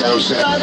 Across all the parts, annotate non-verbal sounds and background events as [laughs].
Down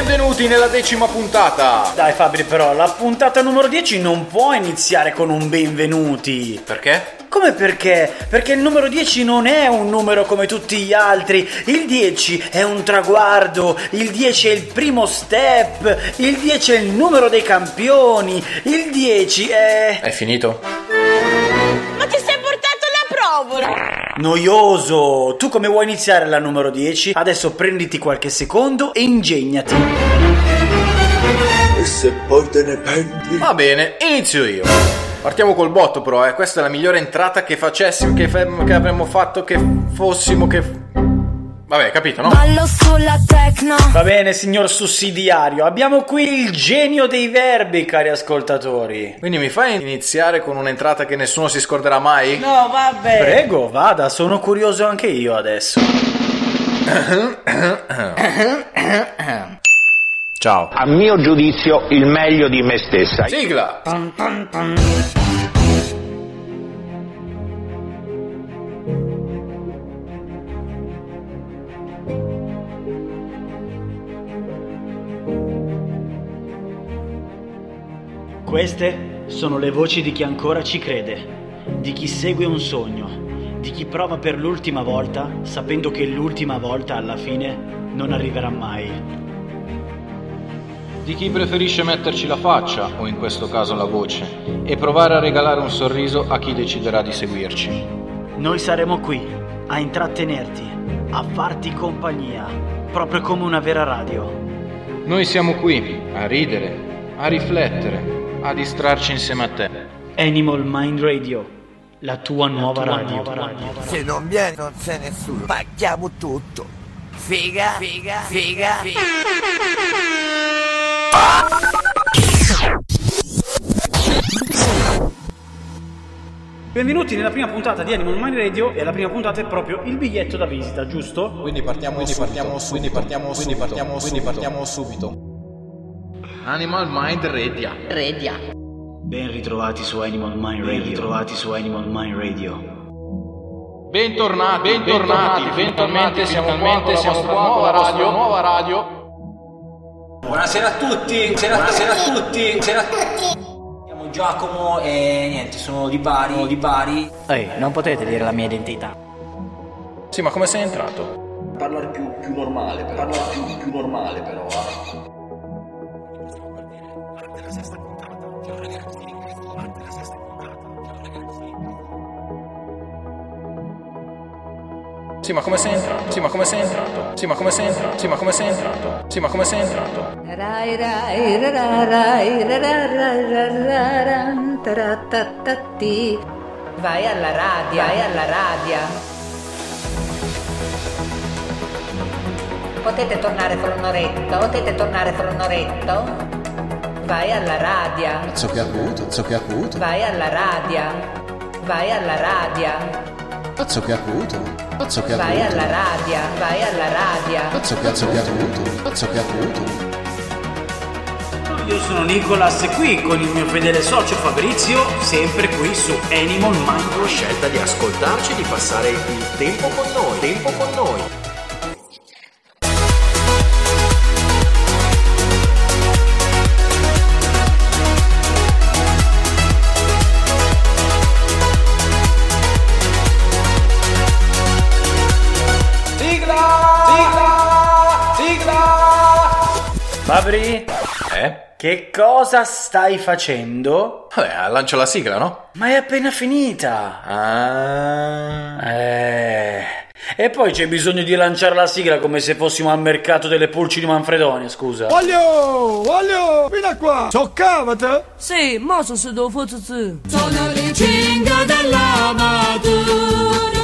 Benvenuti nella decima puntata. Dai Fabri però, la puntata numero 10 non può iniziare con un benvenuti. Perché? Come perché? Perché il numero 10 non è un numero come tutti gli altri. Il 10 è un traguardo. Il 10 è il primo step. Il 10 è il numero dei campioni. Il 10 è... È finito? Ma ti sei portato la provola? Noioso! Tu come vuoi iniziare la numero 10? Adesso prenditi qualche secondo e ingegnati. E se poi te ne penti? Va bene, inizio io. Partiamo col botto però, eh. Questa è la migliore entrata che facessimo, che, fe- che avremmo fatto, che fossimo, che... Vabbè, capito, no? Ballo sulla tecno. Va bene, signor sussidiario, abbiamo qui il genio dei verbi, cari ascoltatori. Quindi mi fai iniziare con un'entrata che nessuno si scorderà mai? No, vabbè. Prego, vada, sono curioso anche io adesso. Ciao. A mio giudizio il meglio di me stessa. Sigla! Queste sono le voci di chi ancora ci crede, di chi segue un sogno, di chi prova per l'ultima volta sapendo che l'ultima volta alla fine non arriverà mai. Di chi preferisce metterci la faccia, o in questo caso la voce, e provare a regalare un sorriso a chi deciderà di seguirci. Noi saremo qui a intrattenerti, a farti compagnia, proprio come una vera radio. Noi siamo qui a ridere, a riflettere, a distrarci insieme a te. Animal Mind Radio, la tua nuova radio. Se non vieni non c'è nessuno. Paghiamo tutto. Figa, figa, figa, figa. Benvenuti nella prima puntata di Animal Mind Radio e la prima puntata è proprio il biglietto da visita, giusto? Quindi partiamo quindi subito. partiamo subito. Quindi partiamo quindi subito. partiamo Quindi partiamo subito. Animal Mind Redia. Redia. Ben ritrovati su Animal Mind Radio. Ben ritrovati su Animal Mind Radio. Bentornati, bentornati, finalmente siamo finalmente siamo qua con la vostra nuova radio. Buonasera a tutti, buonasera, buonasera a tutti, buonasera a tutti. Siamo Giacomo e niente, sono di Bari, di Bari. Ehi, non potete dire la mia identità. Sì, ma come sei entrato? Parlare più, più normale, però. Parlare più, più normale però. Sì, ma come sei entrato? Sì, ma come sei entrato? Sì, ma come sei entrato? Sì, ma come sei entrato? Sì, ma come sei entrato? Rai rai ra ra rai ra ra ra ra ra ran, ta ta ta ti. Vai alla radio, vai alla radio. Potete tornare fra un'oretta, potete tornare fra un'oretta. Vai alla radio, Cazzo che acuto, che acuto, vai alla radio, vai alla radio, cazzo che acuto, cazzo che vai alla radio, vai alla radio. cazzo cazzo che acuto, che acuto. Io sono Nicolas e qui con il mio fedele socio Fabrizio, sempre qui su Animal Mind. Scelta di ascoltarci, di passare il tempo con noi, tempo con noi. Fabri, Eh? che cosa stai facendo? Vabbè, lancio la sigla, no? Ma è appena finita. Ah. Eh, E poi c'è bisogno di lanciare la sigla come se fossimo al mercato delle pulci di Manfredonia, scusa. Voglio, voglio, vieni qua. Soccavate? Sì, ma sono forse Sono le cinque dell'amatura e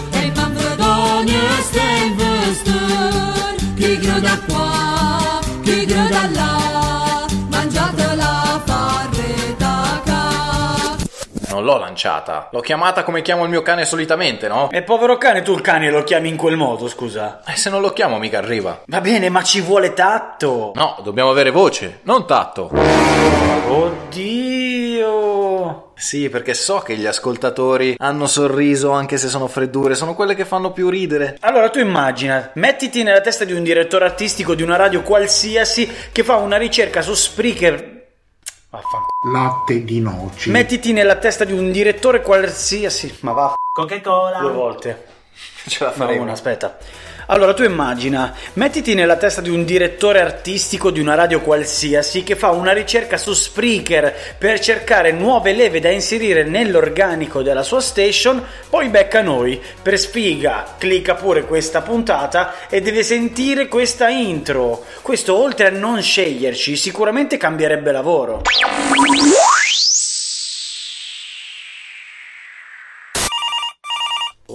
Non l'ho lanciata, l'ho chiamata come chiamo il mio cane solitamente, no? E povero cane, tu il cane lo chiami in quel modo, scusa. E se non lo chiamo mica arriva. Va bene, ma ci vuole tatto. No, dobbiamo avere voce, non tatto. Oddio. Sì, perché so che gli ascoltatori hanno sorriso anche se sono freddure, sono quelle che fanno più ridere. Allora tu immagina, mettiti nella testa di un direttore artistico di una radio qualsiasi che fa una ricerca su Spreaker. Latte di noci. Mettiti nella testa di un direttore qualsiasi. Ma va. Coca-Cola. Due volte. [laughs] Ce la No, faremo. una, aspetta. Allora tu immagina, mettiti nella testa di un direttore artistico di una radio qualsiasi che fa una ricerca su Spreaker per cercare nuove leve da inserire nell'organico della sua station, poi becca noi. Per sfiga, clicca pure questa puntata e deve sentire questa intro. Questo oltre a non sceglierci, sicuramente cambierebbe lavoro.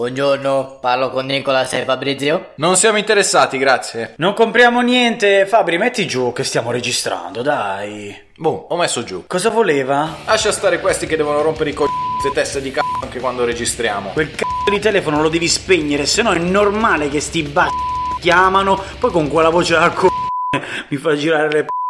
Buongiorno, parlo con Nicolas e Fabrizio. Non siamo interessati, grazie. Non compriamo niente, Fabri, metti giù che stiamo registrando, dai. Boh, ho messo giù. Cosa voleva? Lascia stare questi che devono rompere i co***i e teste di c***o anche quando registriamo. Quel c***o di telefono lo devi spegnere, se no è normale che sti b***i chiamano, poi con quella voce da c***o mi fa girare le p***.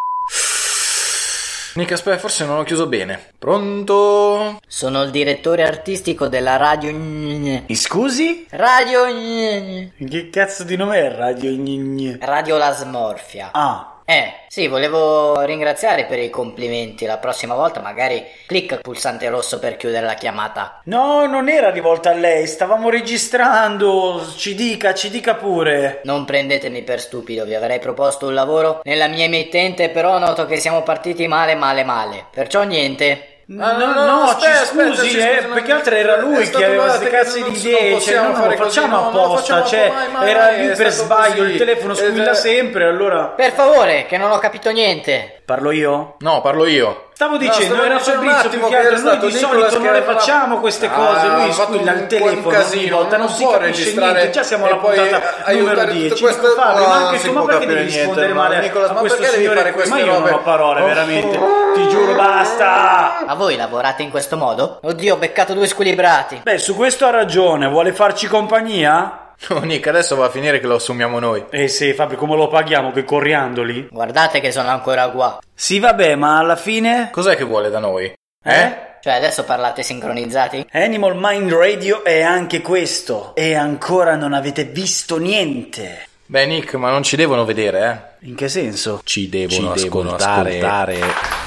Nick, aspetta, forse non ho chiuso bene. Pronto? Sono il direttore artistico della radio. Mi scusi? Radio. Che cazzo di nome è Radio? Radio La Smorfia. Ah, Eh, sì, volevo ringraziare per i complimenti. La prossima volta magari clicca il pulsante rosso per chiudere la chiamata. no, non era rivolta a lei, stavamo registrando, ci dica, ci dica pure. Non prendetemi per stupido, vi avrei proposto un lavoro nella mia emittente, però noto che siamo partiti male, male, male. Perciò niente. No, no, aspetta, ci scusi, aspetta, eh, scusa, non- perché altro era lui che aveva lui queste cazzo di non idee, cioè no, no, fare lo così, facciamo no, lo apposta, facciamo cioè mai, mai, era è per sbaglio, così. il telefono Eh, squilla eh. sempre, allora... Per favore, che non ho capito niente. Parlo io? No, parlo io. Stavo No, dicendo, stavo era Fabrizio più che altro, noi di solito non le facciamo queste Ah, cose, lui ha fatto squilla il telefono un casino, ogni volta, non, non si può capisce registrare niente, già siamo alla puntata numero aiutare 10, tutte queste- Fabri, no, ma anche tu, ma perché devi niente, rispondere no, male Nicolas, a ma questo signore fare qui? Ma io non ho parole, Oh. veramente, ti giuro, basta! Ma voi lavorate in questo modo? Oddio, ho beccato due squilibrati. Beh, su questo ha ragione, vuole farci compagnia? No, [laughs] Nick, adesso va a finire che lo assumiamo noi. Eh sì, Fabri, come lo paghiamo, che corriandoli? Guardate che sono ancora qua. Sì, vabbè, ma alla fine... Cos'è che vuole da noi? Eh? Cioè, adesso parlate sincronizzati? Animal Mind Radio è anche questo, e ancora non avete visto niente. Beh, Nick, ma non ci devono vedere, eh? In che senso? Ci devono, Ci devono ascoltare. ascoltare.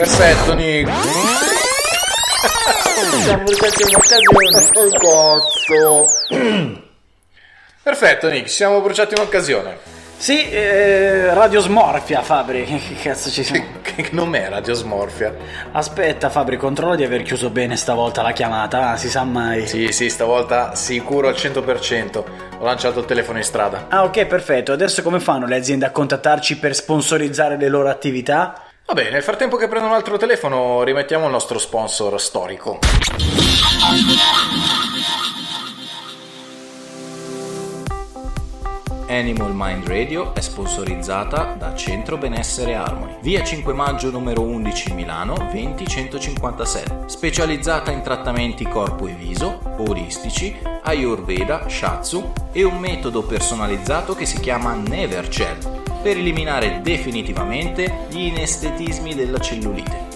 Perfetto, Nick. Siamo bruciati un'occasione. Cazzo. [clears throat] Perfetto, Nick, ci siamo bruciati un'occasione. Sì, eh, Radio Smorfia, Fabri. [laughs] Che cazzo ci siamo? Che nome è Radio Smorfia? Aspetta, Fabri, controllo di aver chiuso bene stavolta la chiamata, ah, si sa mai. Sì, sì, stavolta sicuro al 100%. Ho lanciato il telefono in strada. Ah, ok, perfetto. Adesso come fanno le aziende a contattarci per sponsorizzare le loro attività? Vabbè, nel frattempo che prendo un altro telefono, rimettiamo il nostro sponsor storico. Animal Mind Radio è sponsorizzata da Centro Benessere Harmony, via 5 maggio numero 11 Milano 20157, specializzata in trattamenti corpo e viso, oristici, ayurveda, shatsu e un metodo personalizzato che si chiama Never Gel per eliminare definitivamente gli inestetismi della cellulite.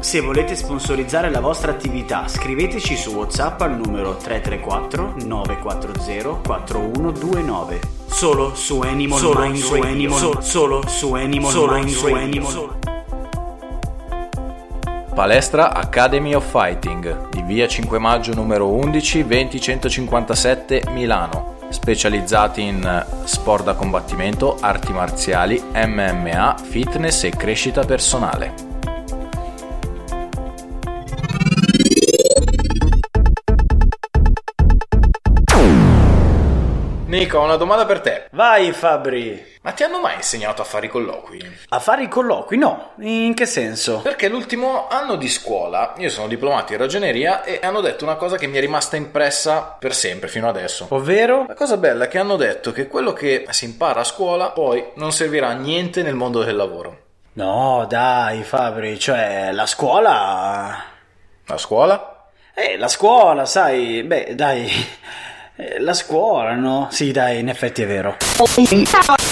Se volete sponsorizzare la vostra attività, scriveteci su WhatsApp al numero 334 940 4129. Solo su Animal Solo Mind su Radio. Animal- Solo, solo su Animal Solo Mind su Radio. Animal- Solo- Palestra Academy of Fighting di via 5 maggio numero 11 20157 Milano specializzati in sport da combattimento, arti marziali, MMA, fitness e crescita personale. Nico, ho una domanda per te. Vai Fabri! Ma ti hanno mai insegnato a fare i colloqui? A fare i colloqui? No. In che senso? Perché l'ultimo anno di scuola io sono diplomato in ragioneria e hanno detto una cosa che mi è rimasta impressa per sempre fino adesso. Ovvero? La cosa bella è che hanno detto che quello che si impara a scuola poi non servirà a niente nel mondo del lavoro. No, dai Fabri, cioè la scuola... La scuola? Eh, la scuola, sai, beh, dai... [laughs] eh, La scuola, no? Sì, dai, in effetti è vero. [laughs]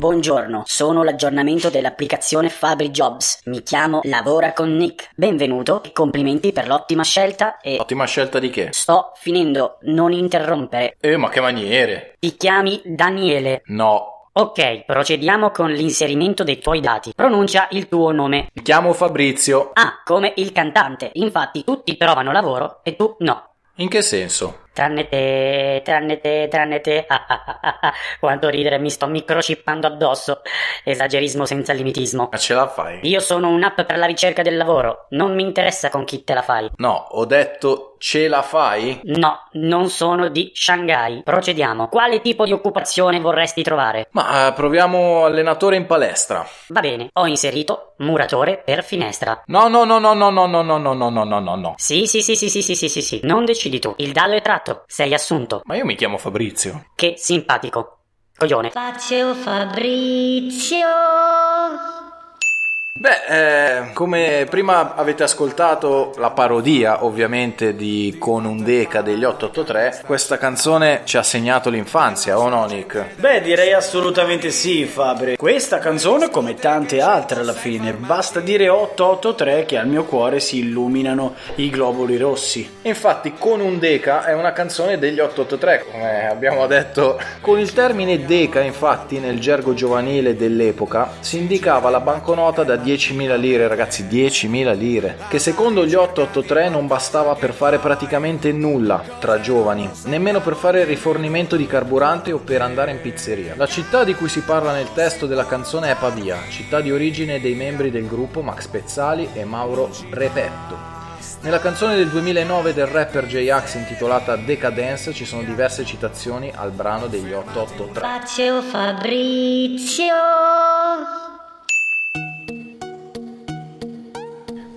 Buongiorno, sono l'aggiornamento dell'applicazione Fabri Jobs. Mi chiamo Lavora con Nick. Benvenuto e complimenti per l'ottima scelta e... Ottima scelta di che? Sto finendo, non interrompere. Eh, ma che maniere? Ti chiami Daniele. No. Ok, procediamo con l'inserimento dei tuoi dati. Pronuncia il tuo nome. Mi chiamo Fabrizio. Ah, come il cantante. Infatti tutti trovano lavoro e tu no. In che senso? Tranne te, tranne te, tranne te. Ah, ah, ah, ah, ah. Quanto ridere, mi sto microchippando addosso. Esagerismo senza limitismo. Ma ce la fai? Io sono un'app per la ricerca del lavoro. Non mi interessa con chi te la fai. No, ho detto ce la fai? No, non sono di Shanghai. Procediamo. Quale tipo di occupazione vorresti trovare? Ma eh, proviamo allenatore in palestra. Va bene, ho inserito muratore per finestra. No, no, no, no, no, no, no, no, no, no, no, no, no, no. Sì, sì, sì, sì, sì, sì, sì, sì, sì. Non decidi tu. Il dado è tratto. Sei assunto. Ma io mi chiamo Fabrizio. Che simpatico. Coglione. Faccio Fabrizio. Beh, eh, come prima avete ascoltato la parodia ovviamente di Con un Deca degli 883, questa canzone ci ha segnato l'infanzia, o no Nick? Beh, direi assolutamente sì, Fabri. Questa canzone, come tante altre alla fine, basta dire 883 che al mio cuore si illuminano i globuli rossi. Infatti Con un Deca è una canzone degli 883, come abbiamo detto. Con il termine Deca, infatti, nel gergo giovanile dell'epoca, si indicava la banconota da 10.000 lire, ragazzi, 10.000 lire, che secondo gli 883 non bastava per fare praticamente nulla tra giovani, nemmeno per fare rifornimento di carburante o per andare in pizzeria. La città di cui si parla nel testo della canzone è Pavia, città di origine dei membri del gruppo Max Pezzali e Mauro Repetto. Nella canzone del 2009 del rapper J-Ax intitolata Decadence ci sono diverse citazioni al brano degli 883. Faccio Fabrizio.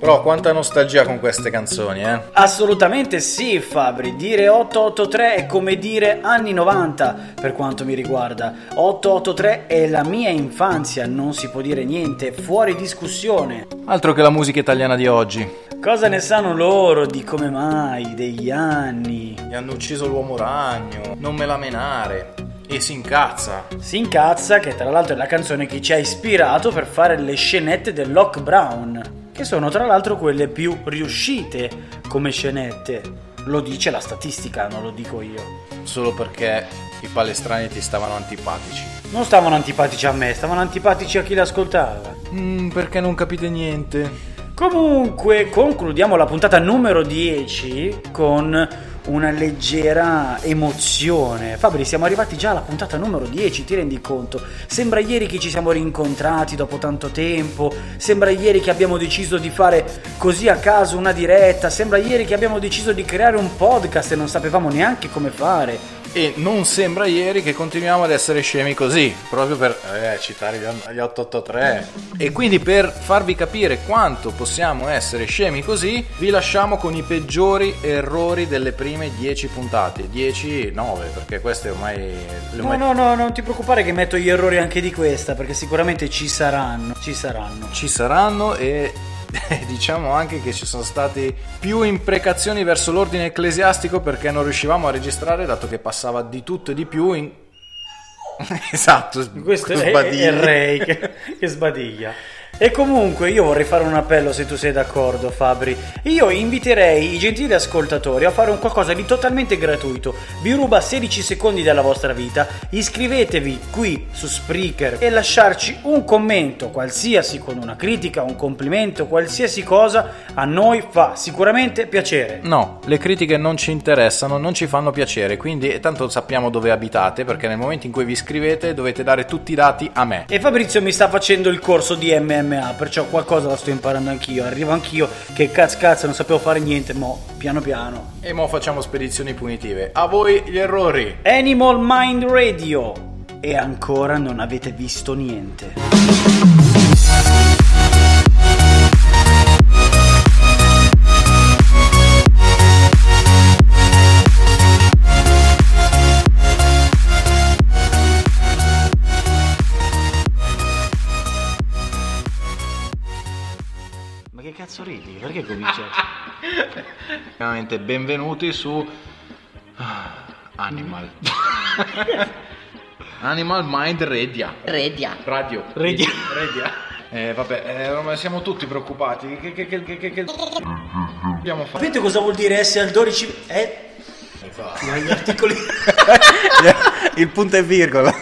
Però quanta nostalgia con queste canzoni, eh? Assolutamente sì, Fabri. Dire 883 è come dire anni 90 per quanto mi riguarda. 883 è la mia infanzia, non si può dire niente, fuori discussione. Altro che la musica italiana di oggi. Cosa ne sanno loro di come mai, degli anni? Gli hanno ucciso l'uomo ragno, non me la menare. E si incazza. Si incazza, che tra l'altro è la canzone che ci ha ispirato per fare le scenette del Lock Brown, che sono tra l'altro quelle più riuscite come scenette. Lo dice la statistica, non lo dico io. Solo perché i palestrani ti stavano antipatici. Non stavano antipatici a me, stavano antipatici a chi l'ascoltava. Mm, perché non capite niente? Comunque, concludiamo la puntata numero 10 con una leggera emozione. Fabri, siamo arrivati già alla puntata numero 10, ti rendi conto? Sembra ieri che ci siamo rincontrati dopo tanto tempo, sembra ieri che abbiamo deciso di fare così a caso una diretta, sembra ieri che abbiamo deciso di creare un podcast e non sapevamo neanche come fare. E non sembra ieri che continuiamo ad essere scemi così, proprio per eh, citare gli 883. E quindi per farvi capire quanto possiamo essere scemi così, vi lasciamo con i peggiori errori delle prime 10 puntate. 10, 9, perché queste ormai... le No, ormai- no, no, non ti preoccupare che metto gli errori anche di questa, perché sicuramente ci saranno, ci saranno. Ci saranno e [laughs] diciamo anche che ci sono state più imprecazioni verso l'ordine ecclesiastico perché non riuscivamo a registrare dato che passava di tutto e di più in... [laughs] esatto, Questo è, sbadigli. è Ray che, che sbadiglia. E comunque io vorrei fare un appello se tu sei d'accordo Fabri. Io inviterei i gentili ascoltatori a fare un qualcosa di totalmente gratuito. Vi ruba 16 secondi della vostra vita. Iscrivetevi qui su Spreaker e lasciarci un commento qualsiasi con una critica, un complimento, qualsiasi cosa a noi fa sicuramente piacere. No, le critiche non ci interessano, non ci fanno piacere, quindi tanto sappiamo dove abitate perché nel momento in cui vi iscrivete dovete dare tutti i dati a me. E Fabrizio mi sta facendo il corso di MMA, perciò qualcosa lo sto imparando anch'io. Arrivo anch'io che cazzo cazzo non sapevo fare niente, mo piano piano. E mo facciamo spedizioni punitive. A voi gli errori. Animal Mind Radio. E ancora non avete visto niente. Perché cominci? Veramente benvenuti su ah, Animal. [laughs] Animal Mind Radio. Redia. Radio. Radio. Radio. Eh, vabbè, eh, ormai siamo tutti preoccupati. Che, che, che, che, che. Dobbiamo fare. Sapete cosa vuol dire essere al 12? Eh, gli articoli. Il punto e virgola.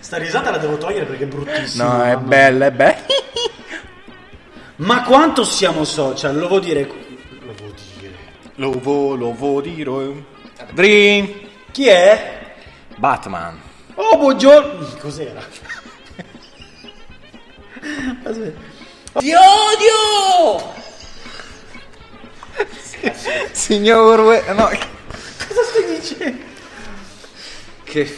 Sta risata la devo togliere perché è bruttissima. No, è bella, è bella. Ma quanto siamo social? Lo vuol dire. Lo vuol dire. Lo vo, lo vo dire. Dream. Chi è? Batman. Oh, buongiorno. Cos'era? Aspetta. Ti odio! Signor Ue... No, Cosa stai dicendo? che...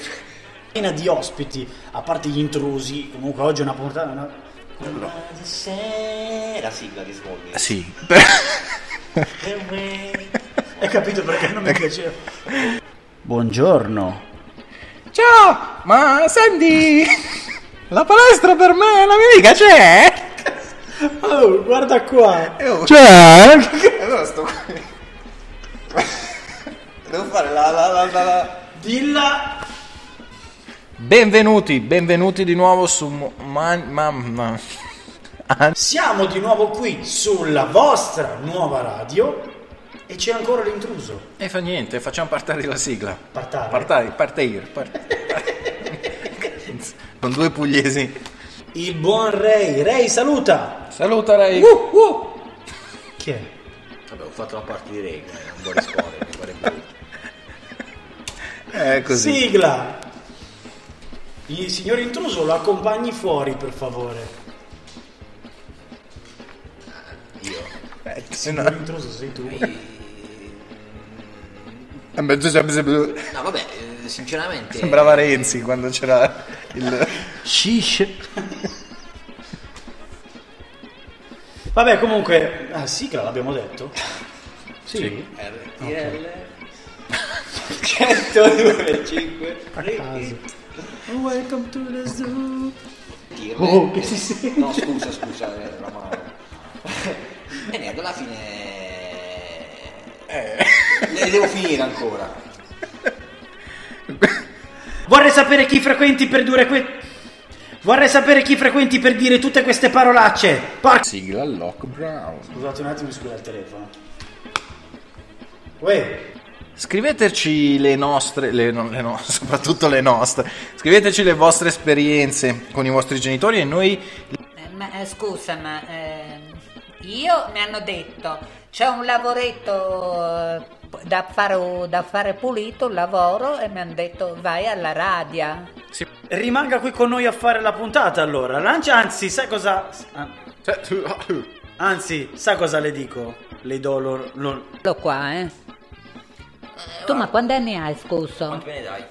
Piena di ospiti, a parte gli intrusi. Comunque oggi è una puntata. una- La sigla di Smallville. Sì. [laughs] Hai capito perché non mi piaceva? Buongiorno. Ciao! Ma senti... La palestra per me, la mia amica c'è? Oh, guarda qua. C'è? Allora sto qui. Devo fare la la la la. la. Dilla. Benvenuti, benvenuti di nuovo su... Man, man- man- An- [laughs] Siamo di nuovo qui sulla vostra nuova radio e c'è ancora l'intruso. E fa niente, facciamo partire la sigla. Partare. Partire, partire. part- [laughs] Con due pugliesi. Il buon Ray. Ray, saluta. Saluta Ray. Uh, uh. Chi è? Vabbè, ho fatto la parte di regola, non vuole rispondere, mi pare brutto. È così. Sigla. Il signor intruso lo accompagni fuori, per favore. Io. Eh, Il se no- signor intruso sei tu. Eh, No, vabbè, eh, sinceramente. Sembrava Renzi quando c'era il... Shish. Vabbè, comunque, ah, sigla l'abbiamo detto. Sì. RTL 102,5 [laughs] A caso. Welcome to the zoo. Dirle. Oh, che si sente? No, scusa, scusa, eh, la mano. [laughs] E niente, alla fine. Le devo finire ancora. Vorrei sapere chi frequenti per dire que... Vorrei sapere chi frequenti per dire tutte queste parolacce. Porca... Sigla Lock Brown. Scusate un attimo, mi scusa il telefono. Uè, Scriveteci le nostre, le, non le no- [laughs] soprattutto le nostre, scriveteci le vostre esperienze con i vostri genitori e noi Eh, ma, eh, scusa, ma ehm, io mi hanno detto C'è un lavoretto eh, da fare, da fare pulito, un lavoro, e mi hanno detto vai alla radia. Rimanga qui con noi a fare la puntata allora. Lancia, anzi, sai cosa. ah, [laughs] Anzi, sa cosa le dico? Le do lo. lo- Lo qua, eh. Tu ma quanti anni hai, scusa? Quanti me ne dai?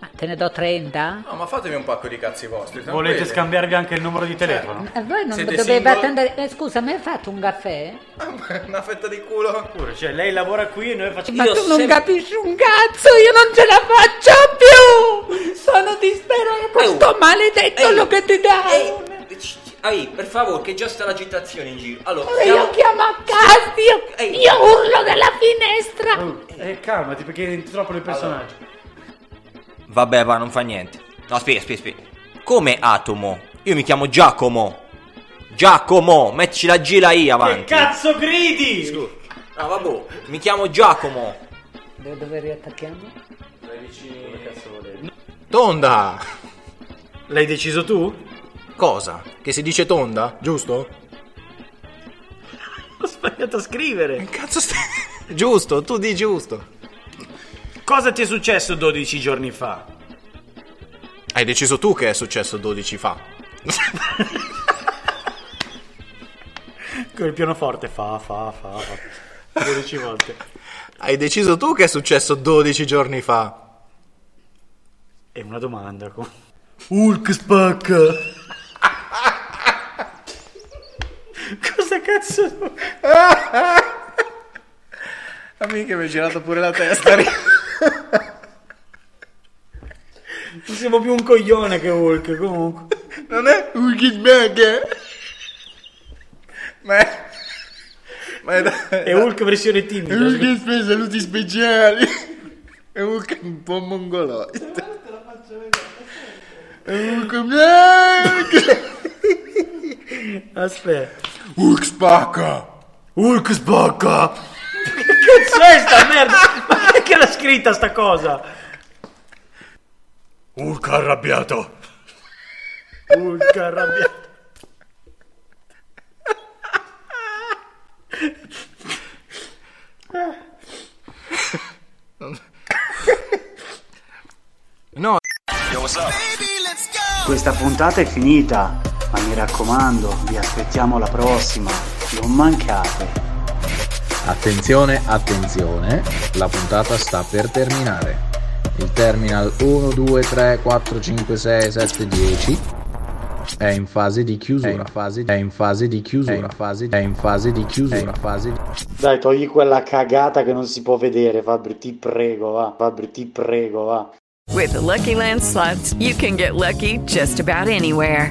Ma te ne do 30? No, ma fatemi un pacco di cazzi vostri. Volete tranquilli. scambiarvi anche il numero di telefono? E voi non Siete dovevate single? andare... Eh, scusa, mi hai fatto un caffè? [laughs] Una fetta di culo. Pure, cioè, lei lavora qui e noi facciamo. Ma tu non capisci un cazzo, io non ce la faccio più! Sono disperata con sto maledetto Ehi, lo che ti dà! Ehi, per favore, che già sta l'agitazione in giro. Allora, Ora io chiamo a casa, io, io urlo dalla finestra! Oh, eh, calmati perché entri troppo nel personaggio. Vabbè, va, non fa niente. No, aspetta, aspetta, aspetta. Come Atomo? Io mi chiamo Giacomo. Giacomo, mettici la G la I avanti. Che cazzo gridi? No, vabbè, mi chiamo Giacomo. Dove, dove riattacchiamo? Tonda! L'hai deciso tu? Cosa? Che si dice tonda? Giusto? Ho sbagliato a scrivere. Cazzo stai... [laughs] giusto, tu di giusto. Cosa ti è successo 12 giorni fa? Hai deciso tu che è successo 12 fa. [laughs] Con il pianoforte fa, fa, fa, fa. 12 volte. Hai deciso tu che è successo 12 giorni fa. È una domanda. Hulk spacca. Cosa cazzo? [laughs] Amica, mi hai girato pure la testa. Non siamo più un coglione che Hulk, comunque. non è Hulk spacca. Ma è... Ma è, da... È Hulk versione timida. Hulk spesa saluti speciali. È Hulk un po' mongoloide. È Hulk... Aspetta. Hulk spacca. Hulk spacca. Che cazzo è sta merda? Ma che l'ha scritta sta cosa? Hulk arrabbiato. Hulk arrabbiato. No. Questa puntata è finita, ma mi raccomando, vi aspettiamo la prossima. Non mancate. Attenzione, attenzione, la puntata sta per terminare. Il terminal 1, 2, 3, 4, 5, 6, 7, 10 è in fase di chiusura. È in fase, è in fase di chiusura. È in fase, è in fase di chiusura. Fase di... Dai, togli quella cagata che non si può vedere, Fabri, ti prego, va. Fabri, ti prego, va. With the Lucky Land slots, you can get lucky just about anywhere.